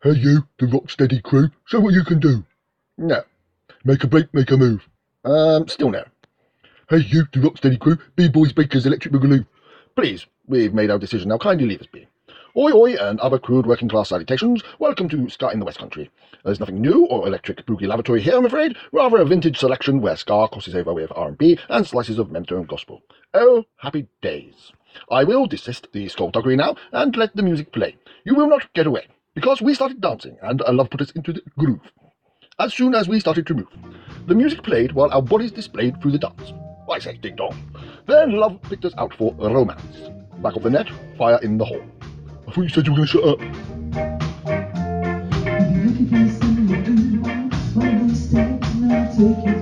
Hey you, the Rocksteady crew, show what you can do. No. Make a break, make a move. Um, still no. Hey you, the Rocksteady crew, B-Boys Bakers Electric Boogaloo. Please, we've made our decision now. Kindly leave us be. Oi, oi, and other crude working class salutations. Welcome to Ska in the West Country. There's nothing new or electric boogie lavatory here, I'm afraid. Rather a vintage selection where ska crosses over with R&B and slices of mento and gospel. Oh, happy days. I will desist the skullduggery now and let the music play. You will not get away, because we started dancing and love put us into the groove. As soon as we started to move, the music played while our bodies displayed through the dance. I say ding dong. Then love picked us out for romance. Back of the net, fire in the hole. I thought you said you were going to shut up.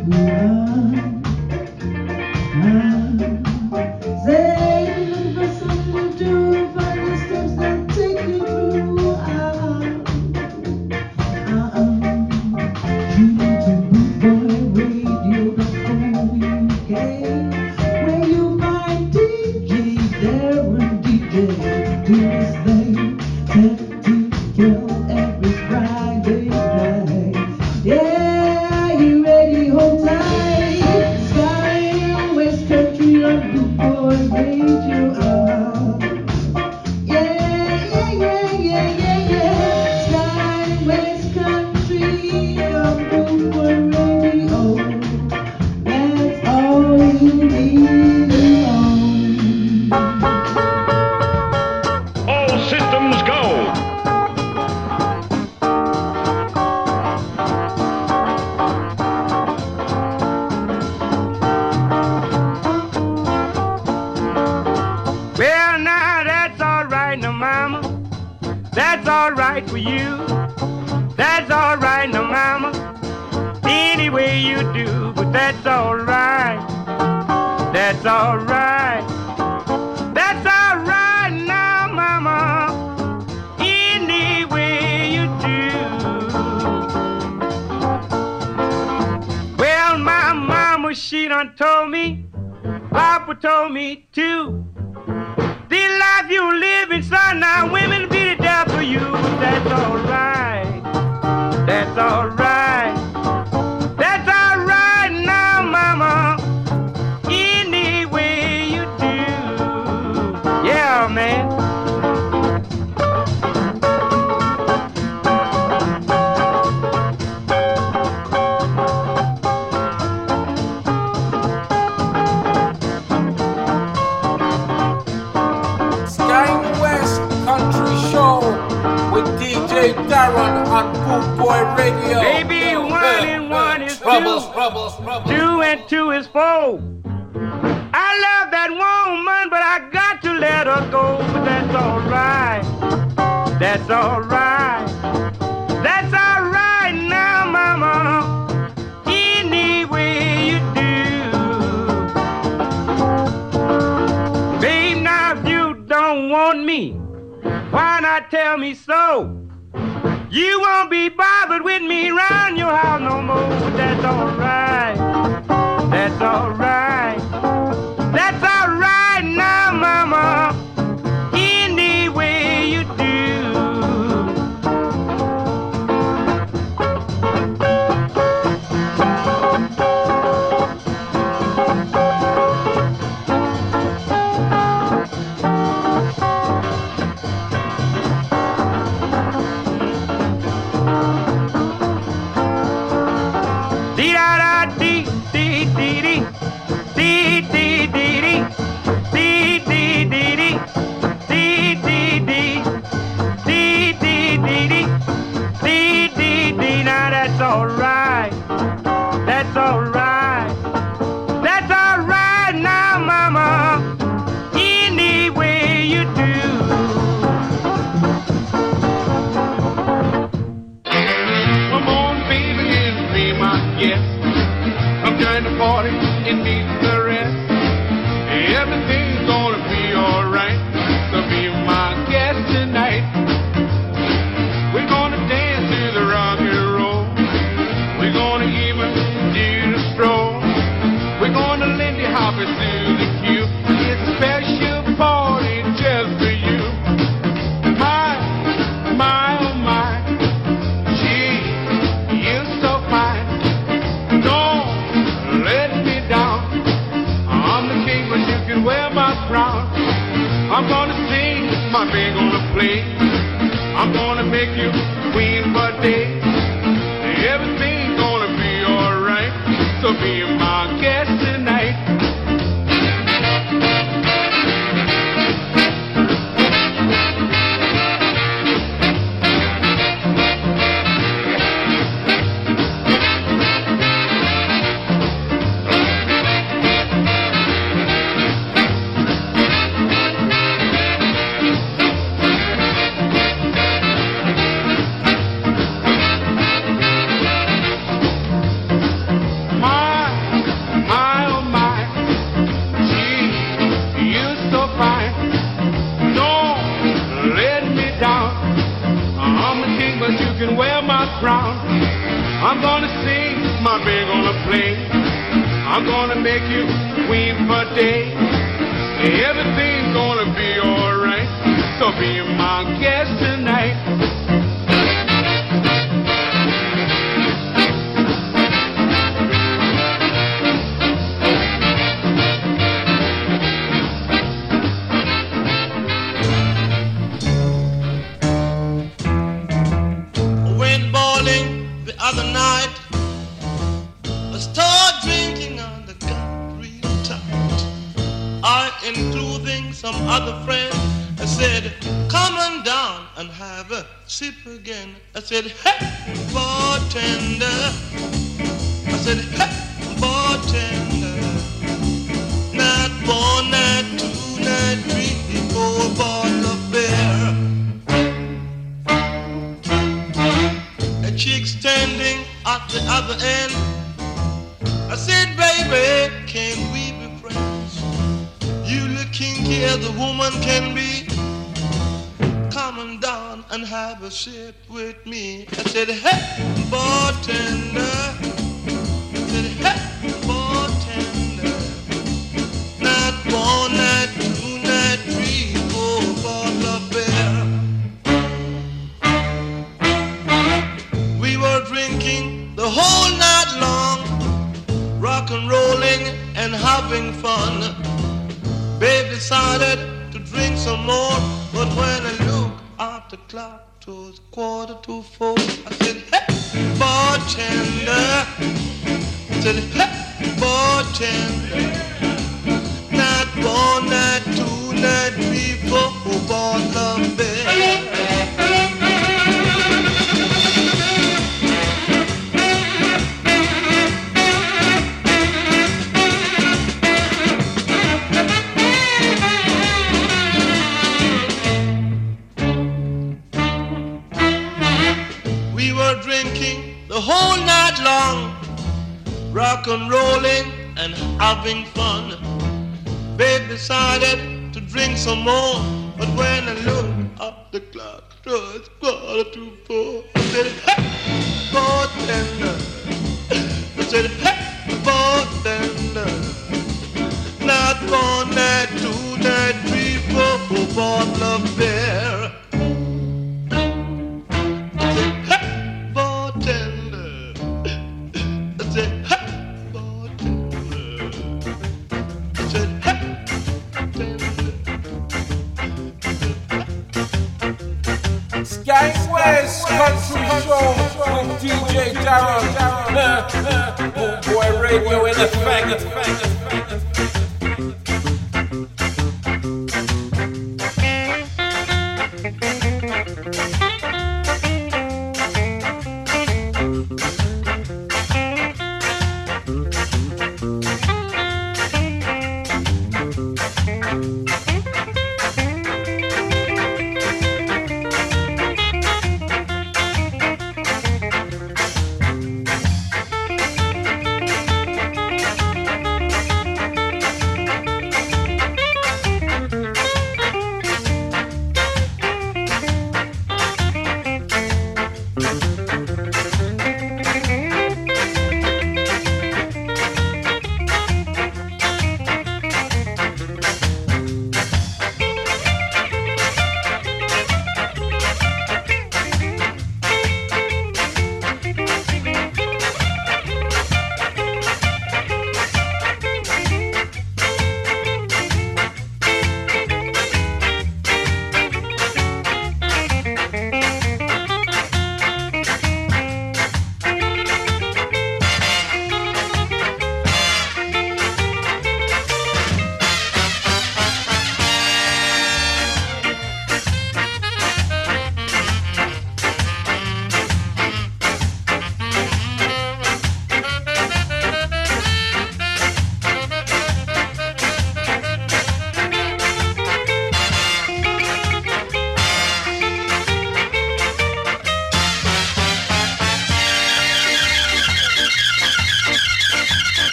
I said, hey, bartender.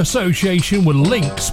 Association with Links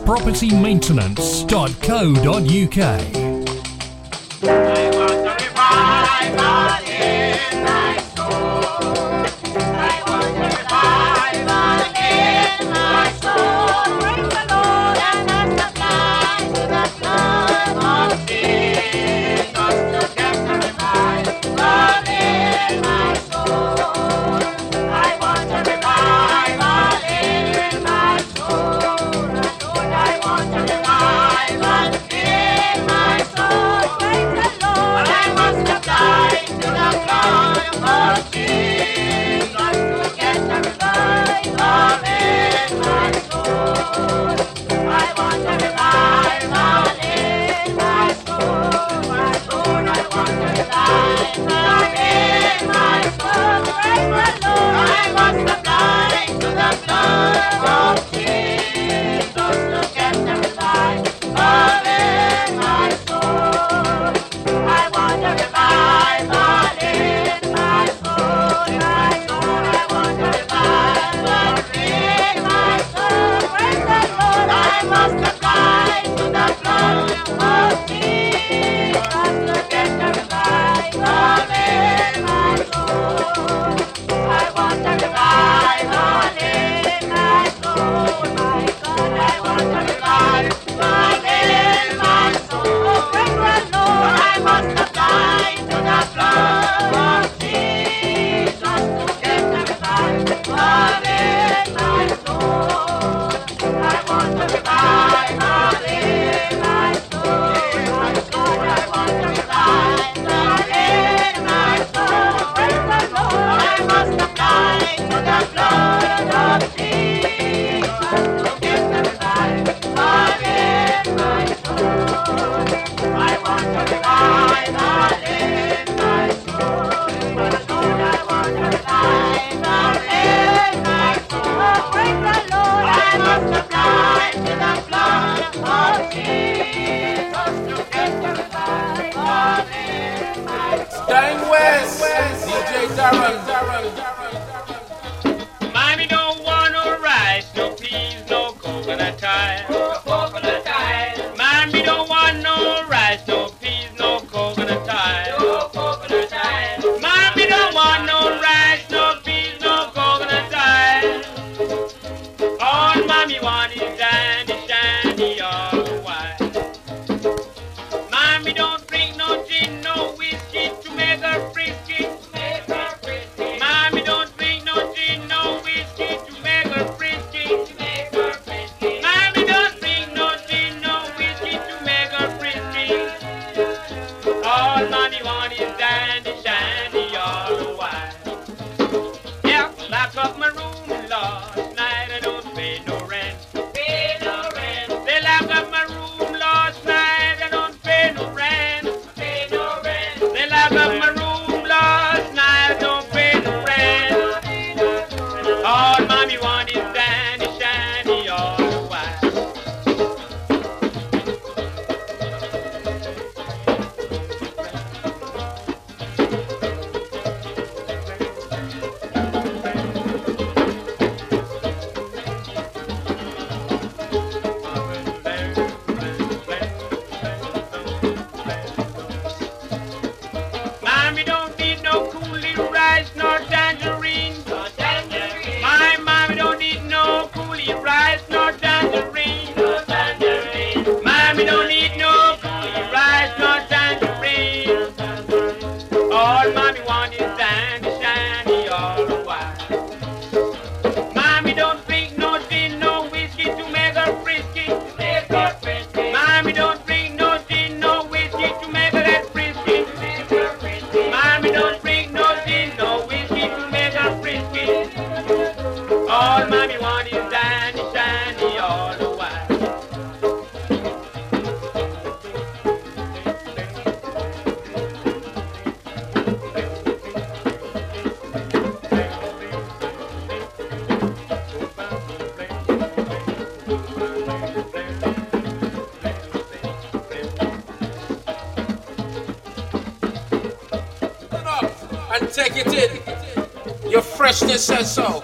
Says so.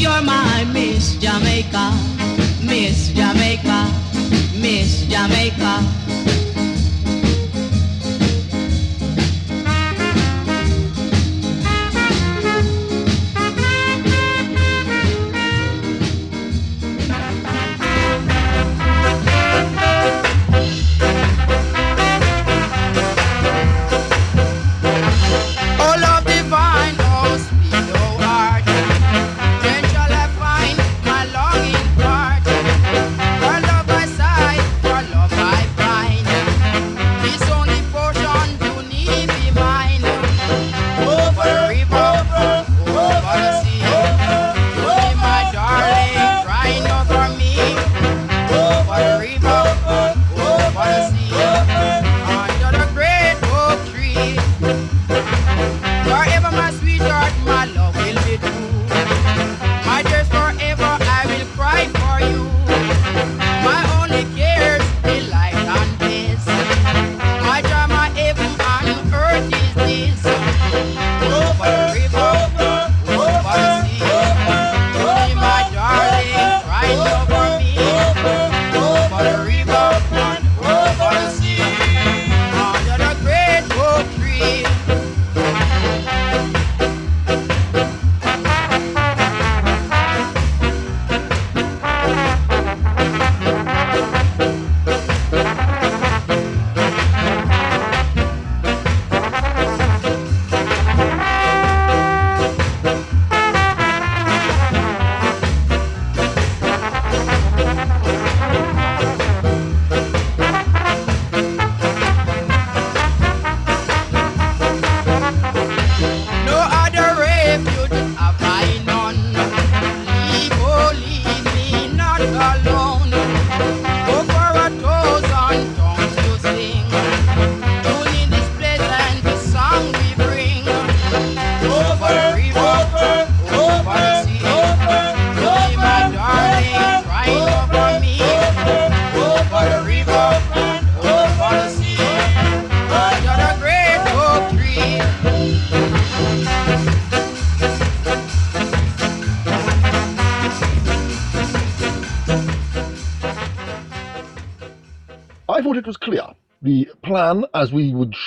you're my Miss Jamaica, Miss Jamaica, Miss Jamaica.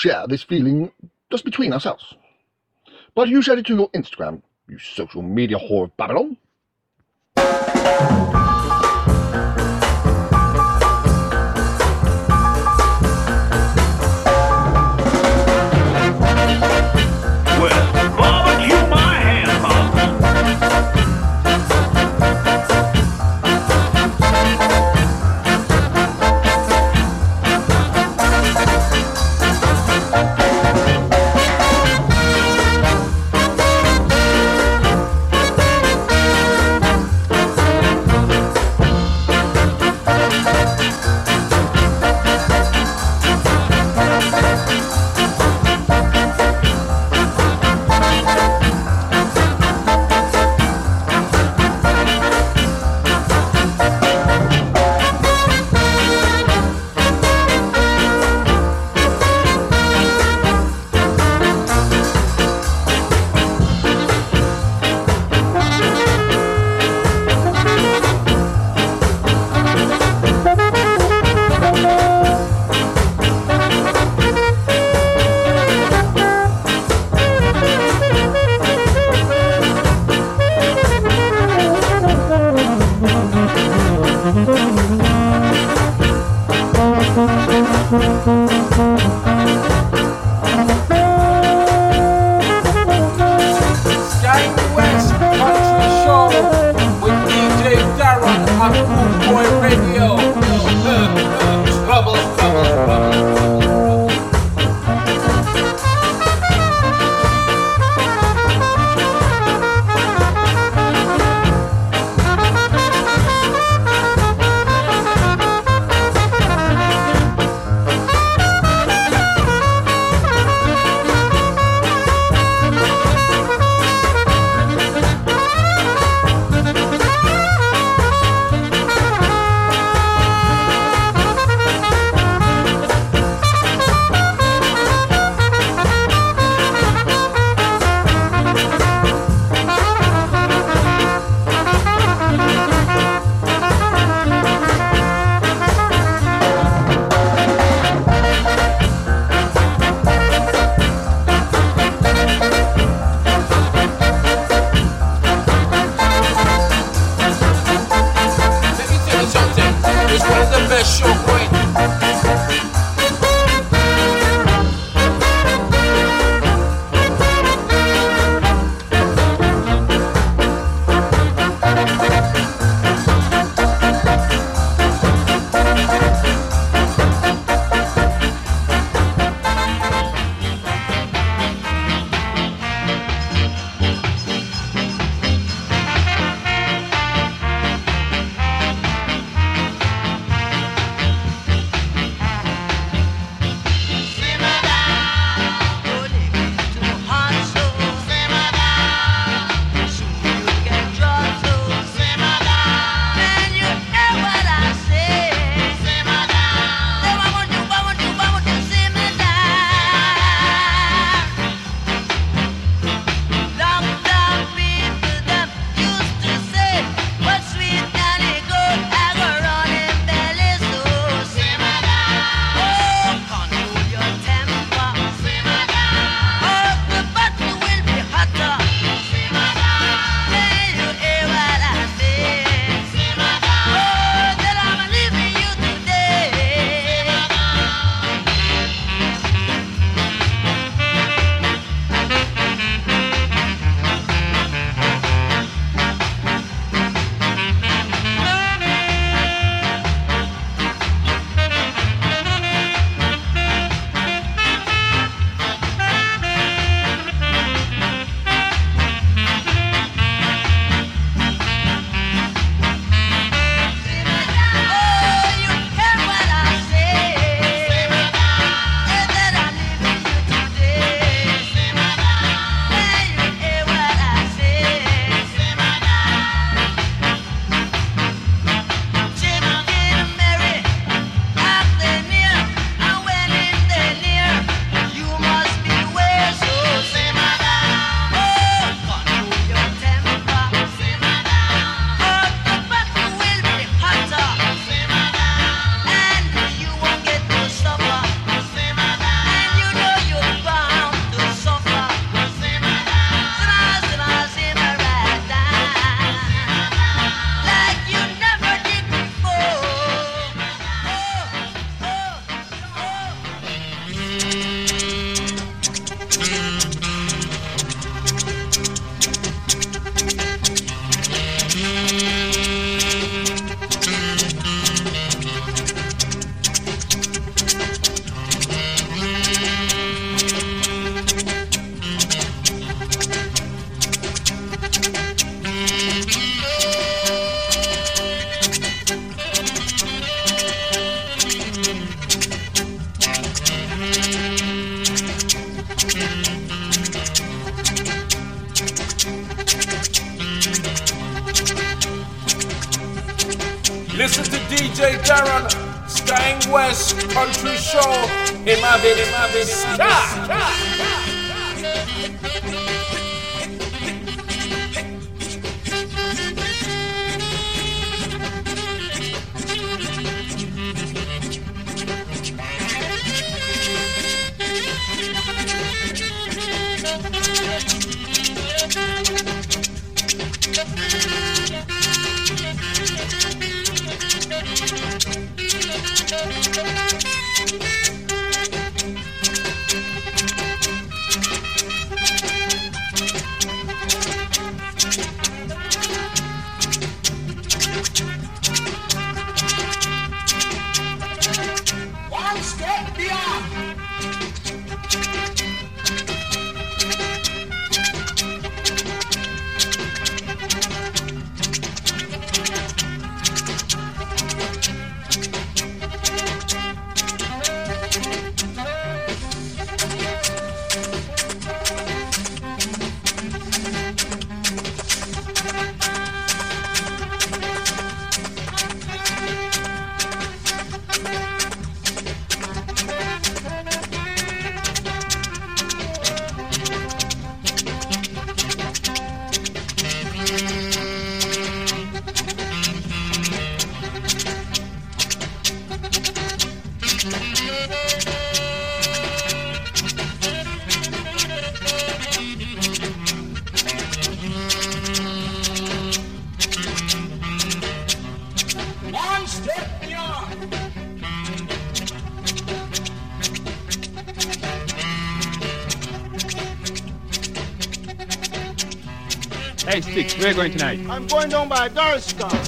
Share this feeling just between ourselves. But you shared it to your Instagram, you social media whore of Babylon. Where are you going tonight? I'm going down by Doriscon.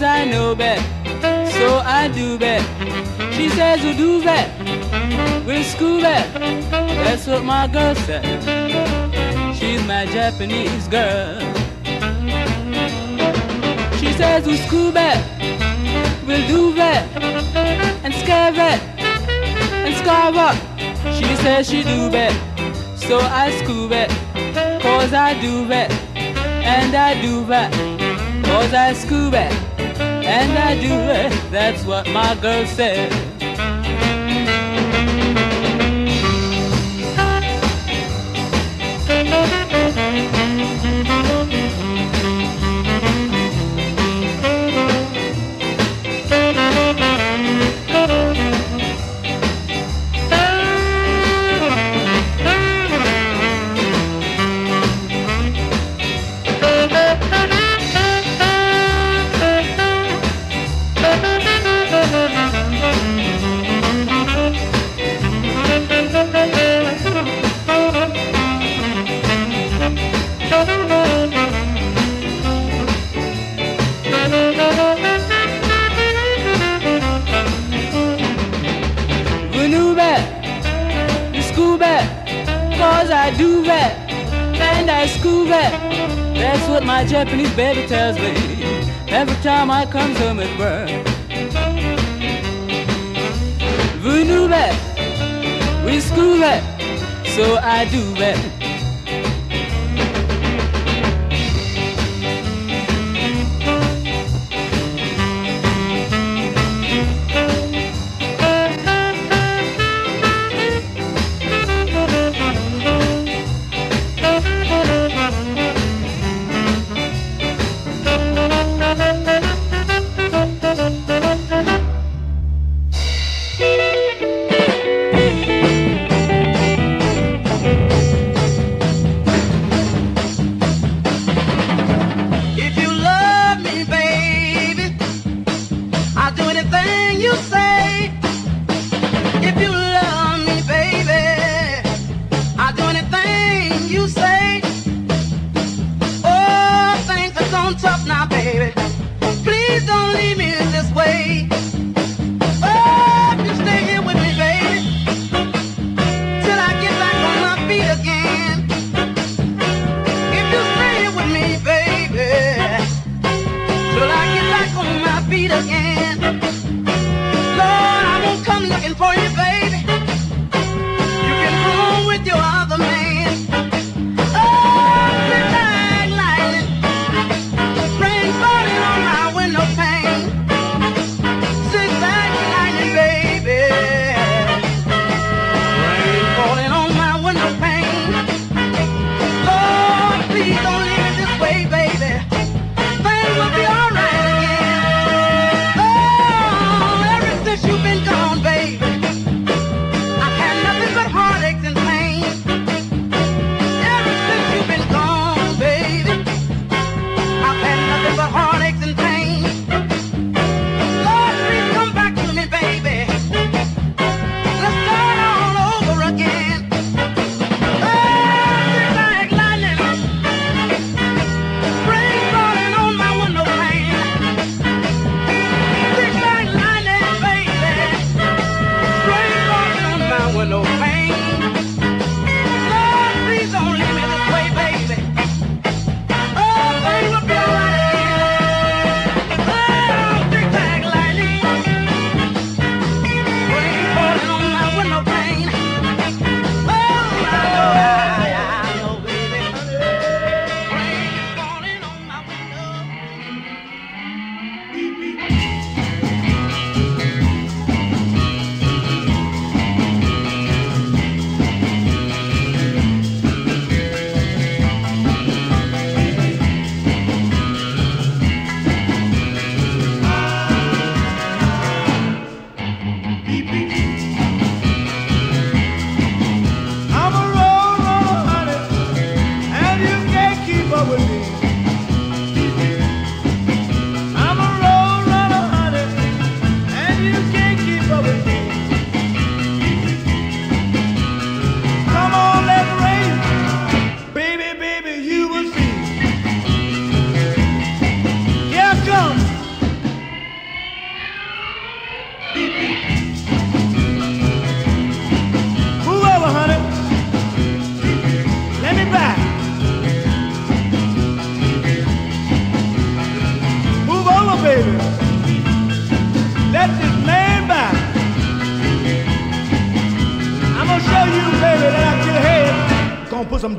Cause I know bet, so I do bet. She says we do bet, we'll school bet. That's what my girl said. She's my Japanese girl. She says we'll school better, we'll do bet and scare bet and scarve up. She says she do bet, so I school better. Cause I do bet and I do better. Cause I school better and I do it. That's what my girl said.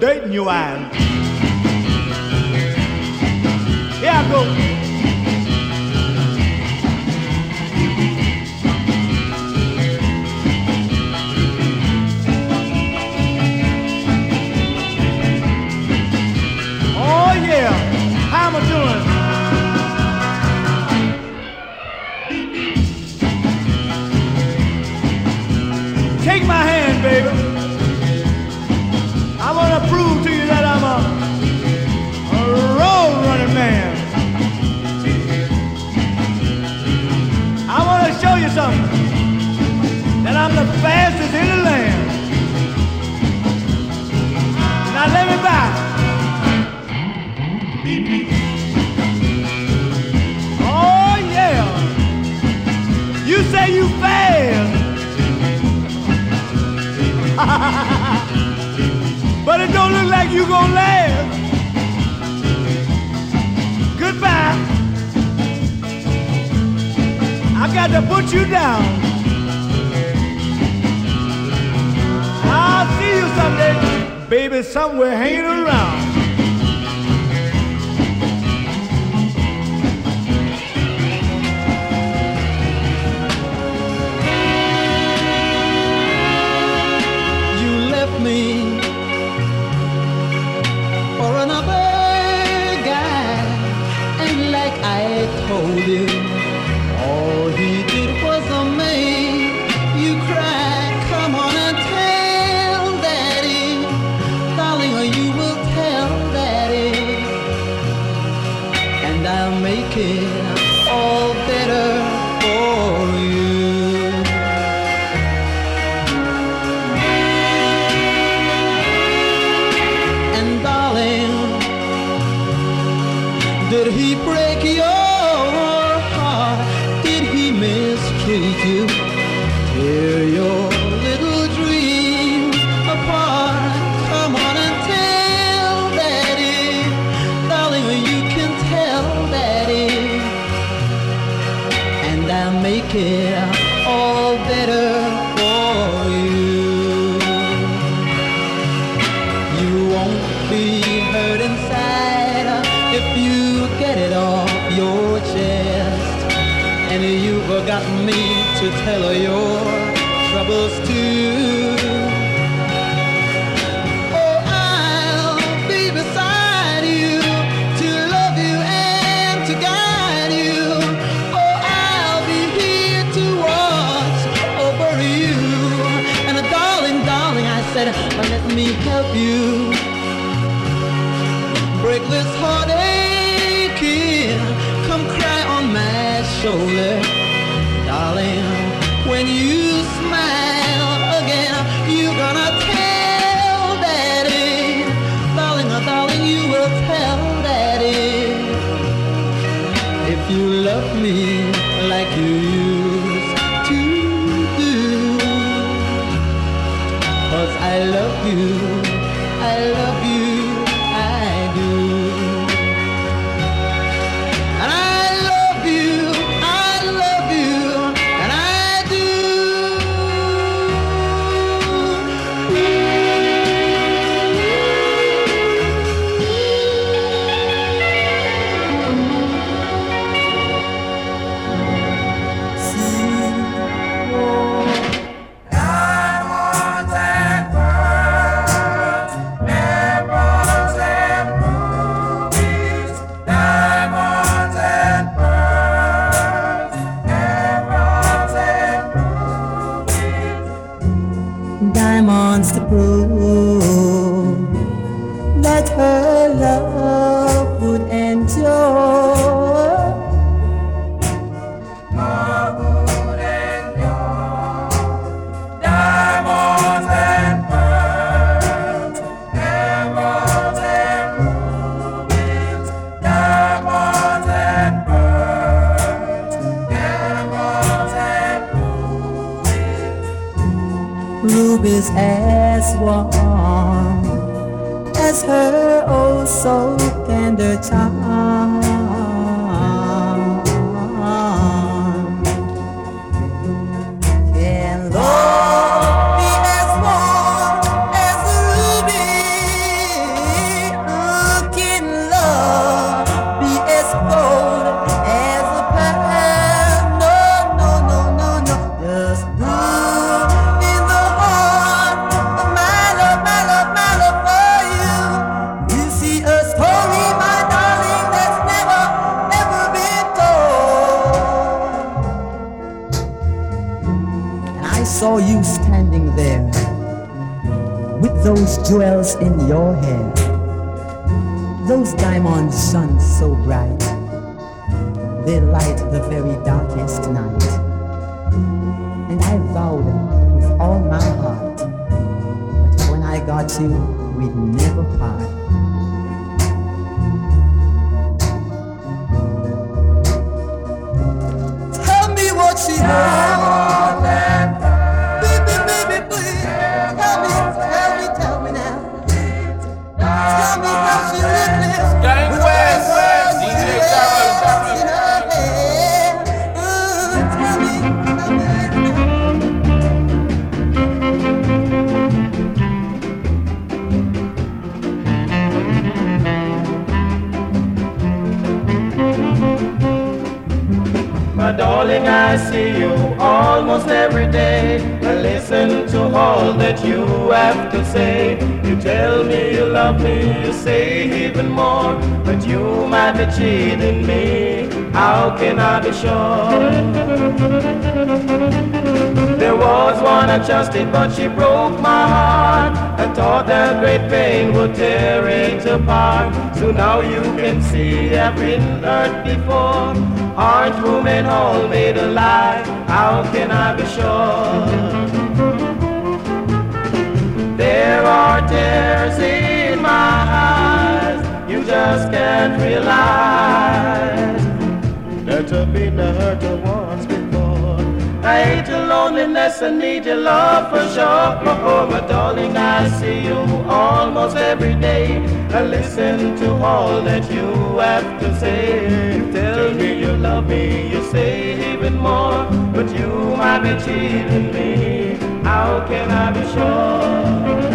Dirt your eyes. Somewhere hanging around. Tender they light the very darkest night. And I vowed with all my heart that when I got you, we'd never part. Cheating me. How can I be sure? There was one I trusted, but she broke my heart. I thought that great pain would tear it apart. So now you can see I've been hurt before. Aren't women all made alike? How can I be sure? There are tears in just can't realize that I've been hurt once before. I hate your loneliness, and need your love for sure. Oh, my darling, I see you almost every day. I listen to all that you have to say. You tell me you love me, you say even more. But you might be cheating me. How can I be sure?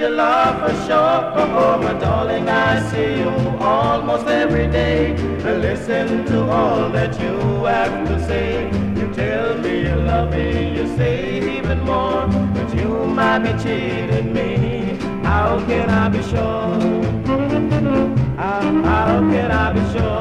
Your love for sure. Oh, my darling, I see you almost every day. I listen to all that you have to say. You tell me you love me, you say even more. But you might be cheating me. How can I be sure? How, how can I be sure?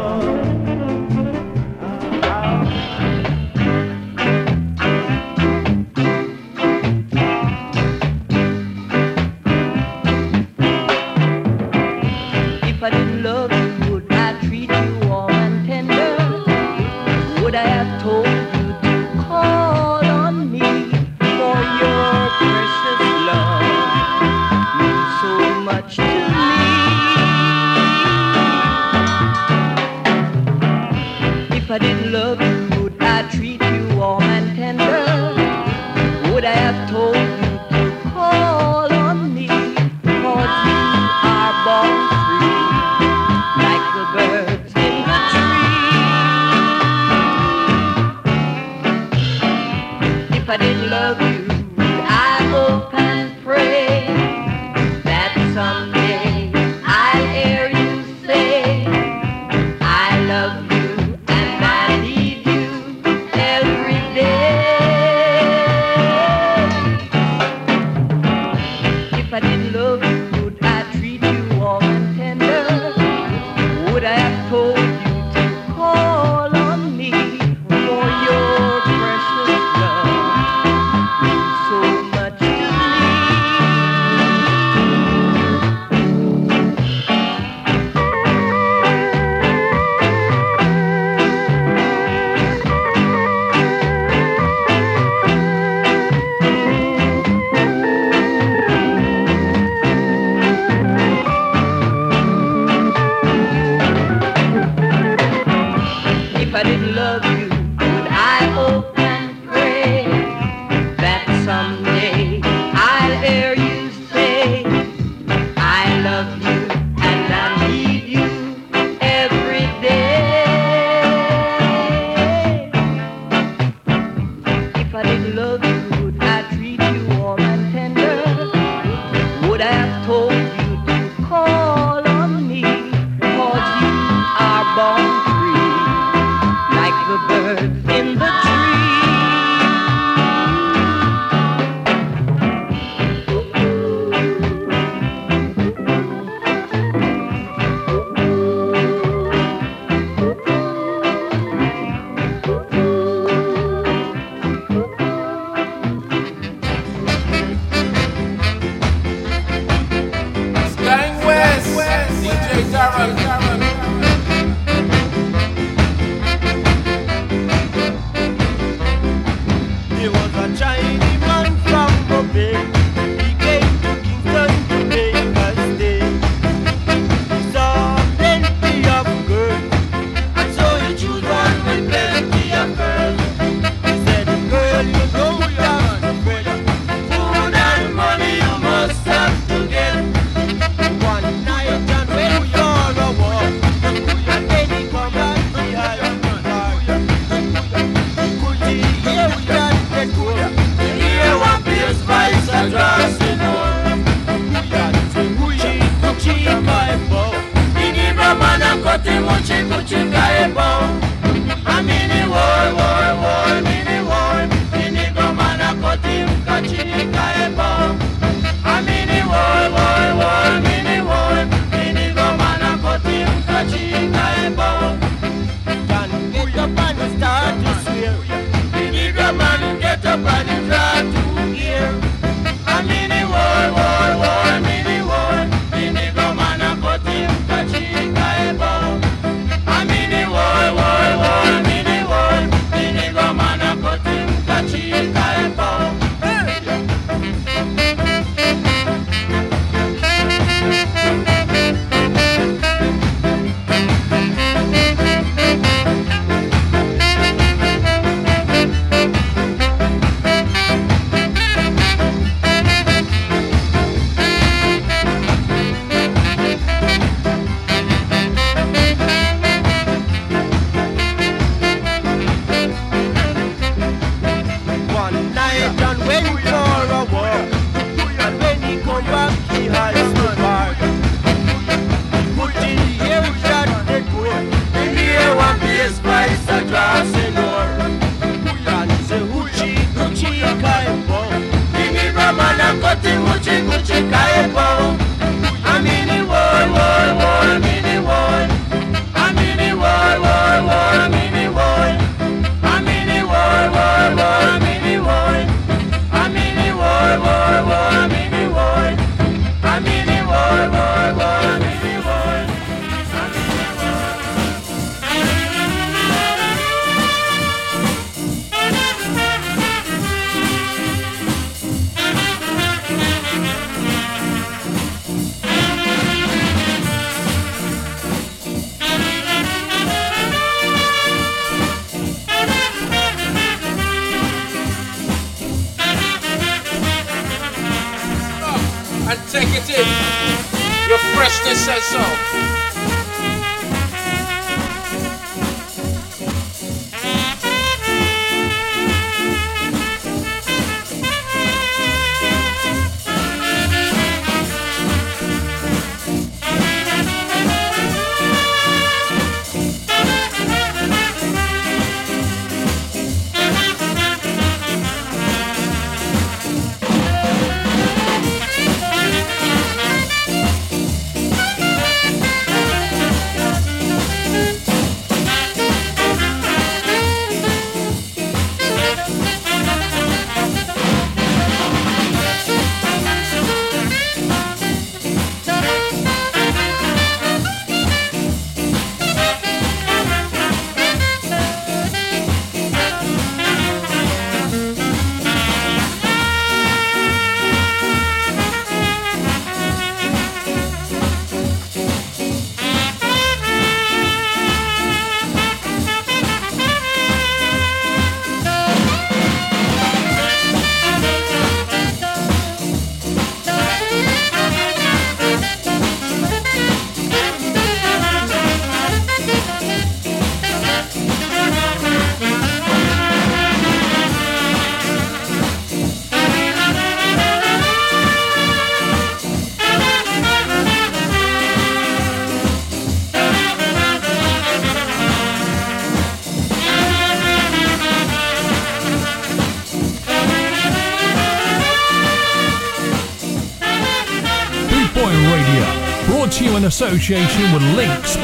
Association with Links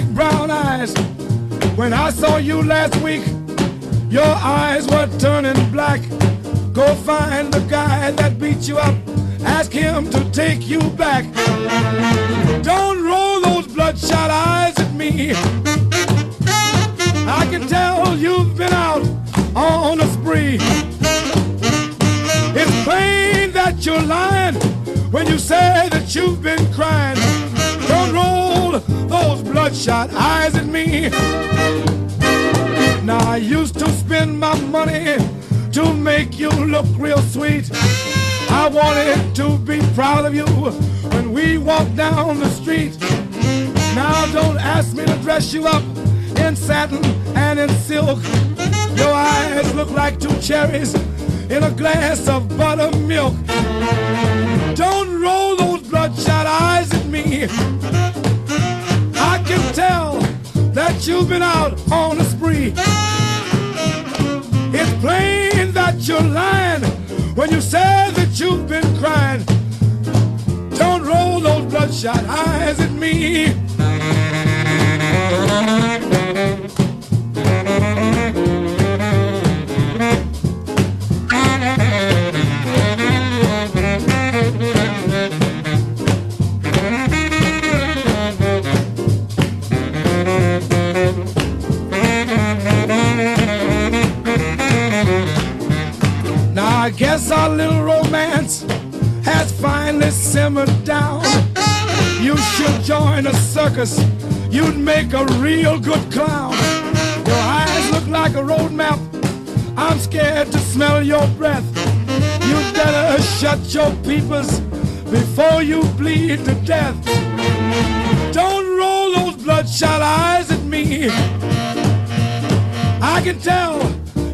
big brown eyes. When I saw you last week, your eyes were turning black. Go find the guy that beat you up, ask him to take you back. Don't roll those bloodshot eyes at me. I can tell you've been out on a spree. It's plain that you're lying when you say that you've been crying. Don't roll bloodshot eyes at me. Now I used to spend my money to make you look real sweet. I wanted to be proud of you when we walk down the street. Now don't ask me to dress you up in satin and in silk. Your eyes look like two cherries in a glass of buttermilk. Don't roll those bloodshot eyes at me. Tell that you've been out on a spree. It's plain that you're lying when you say that you've been crying. Don't roll those bloodshot eyes at me. Guess our little romance has finally simmered down. You should join a circus. You'd make a real good clown. Your eyes look like a road map. I'm scared to smell your breath. You'd better shut your peepers before you bleed to death. Don't roll those bloodshot eyes at me. I can tell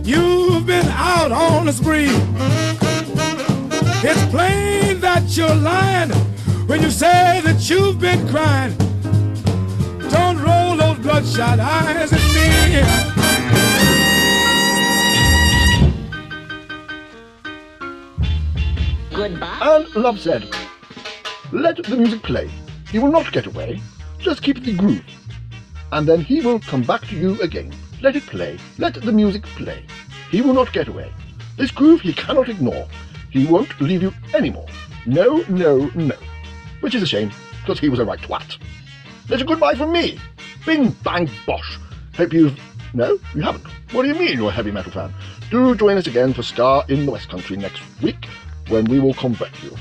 you've been out on the spree. It's plain that you're lying when you say that you've been crying. Don't roll those bloodshot eyes at me. Goodbye. And love said, let the music play. He will not get away. Just keep the groove. And then he will come back to you again. Let it play. Let the music play. He will not get away. This groove he cannot ignore. He won't leave you any more. No, no, no. Which is a shame, because he was a right twat. There's a goodbye from me. Bing, bang, bosh. Hope you've... No, you haven't. What do you mean you're a heavy metal fan? Do join us again for Ska in the West Country next week, when we will convert you.